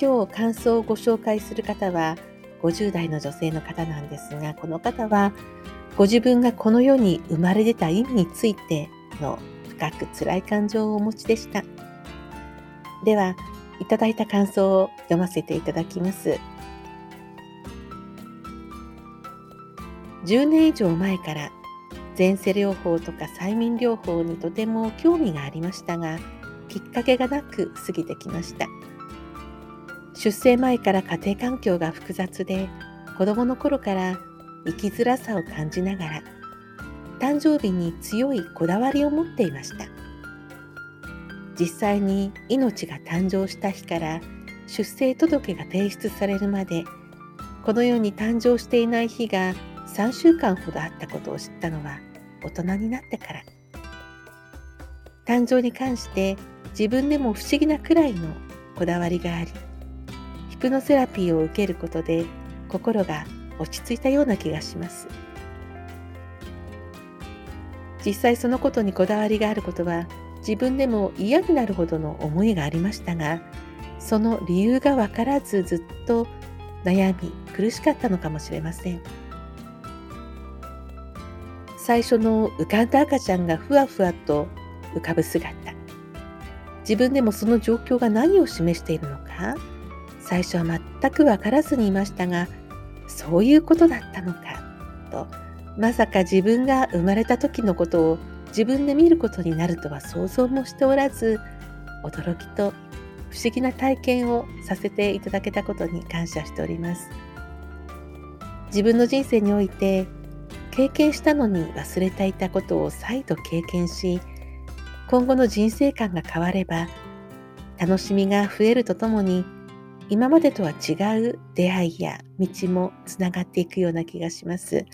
今日感想をご紹介する方は50代の女性の方なんですが、この方はご自分がこの世に生まれ出た意味についての深く辛い感情をお持ちでした。では、いただいた感想を読ませていただきます。10年以上前から前世療法とか催眠療法にとても興味がありましたが、きっかけがなく過ぎてきました。出生前から家庭環境が複雑で、子供の頃から生きづらさを感じながら、誕生日に強いこだわりを持っていました。実際に命が誕生した日から出生届が提出されるまで、この世に誕生していない日が3週間ほどあったことを知ったのは大人になってから。誕生に関して自分でも不思議なくらいのこだわりがあり、プノセラピーを受けることで心が落ち着いたような気がします。実際そのことにこだわりがあることは自分でも嫌になるほどの思いがありましたが、その理由がわからずずっと悩み苦しかったのかもしれません。最初の浮かんだ赤ちゃんがふわふわと浮かぶ姿。自分でもその状況が何を示しているのか、最初は全くわからずにいましたが、そういうことだったのか、と、まさか自分が生まれた時のことを自分で見ることになるとは想像もしておらず、驚きと不思議な体験をさせていただけたことに感謝しております。自分の人生において経験したのに忘れていたことを再度経験し、今後の人生観が変われば、楽しみが増えるとともに、今までとは違う出会いや道もつながっていくような気がします。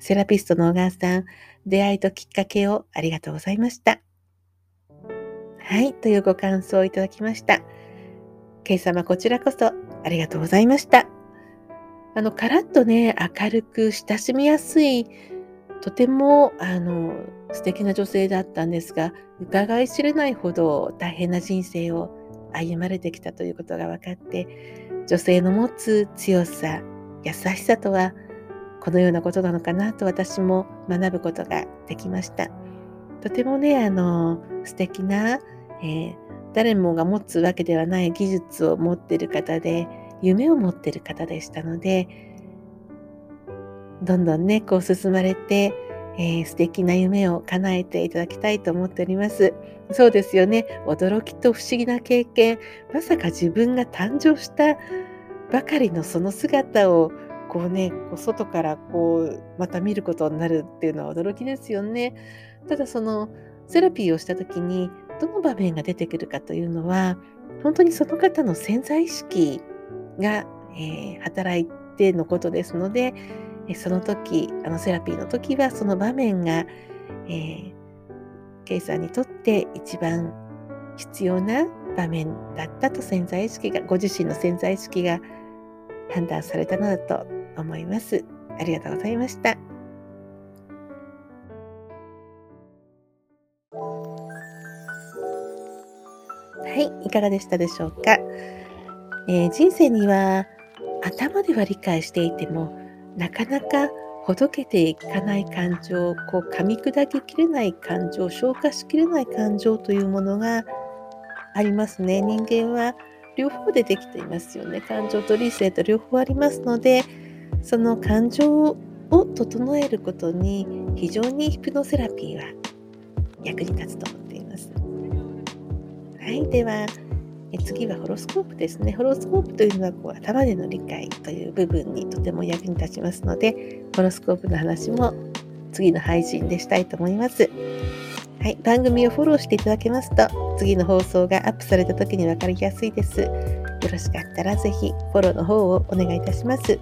セラピストの小川さん、出会いときっかけをありがとうございました。はい、というご感想をいただきました。ケイ様、こちらこそありがとうございました。あの、カラッとね、明るく親しみやすい、とても、あの、素敵な女性だったんですが、伺い知れないほど大変な人生を歩まれてきたということが分かって、女性の持つ強さ、優しさとは、このようなことなのかなと私も学ぶことができました。とてもね、あの、素敵な、えー、誰もが持つわけではない技術を持っている方で、夢を持っている方でしたので、どんどんね、こう進まれて、えー、素敵な夢を叶えていただきたいと思っております。そうですよね。驚きと不思議な経験。まさか自分が誕生したばかりのその姿をこうね、こう外からこうまた見ることになるっていうのは驚きですよね。ただそのセラピーをした時にどの場面が出てくるかというのは本当にその方の潜在意識が、えー、働いてのことですので、その時、あのセラピーの時はその場面が、えー、ケイさんにとって一番必要な場面だったと潜在意識が、ご自身の潜在意識が判断されたのだと思います。ありがとうございました。はい、いかがでしたでしょうか？えー、人生には頭では理解していてもなかなかほどけていかない感情、こう噛み砕ききれない感情、消化しきれない感情というものがありますね。人間は両方でできていますよね。感情と理性と両方ありますので、その感情を整えることに非常にヒプノセラピーは役に立つと思っています。はい、では次はホロスコープですね。ホロスコープというのはこう頭での理解という部分にとても役に立ちますので、ホロスコープの話も次の配信でしたいと思います。はい、番組をフォローしていただけますと、次の放送がアップされた時に分かりやすいです。よろしかったらぜひフォローの方をお願いいたします。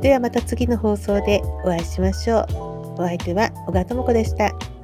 ではまた次の放送でお会いしましょう。お相手は小川智子でした。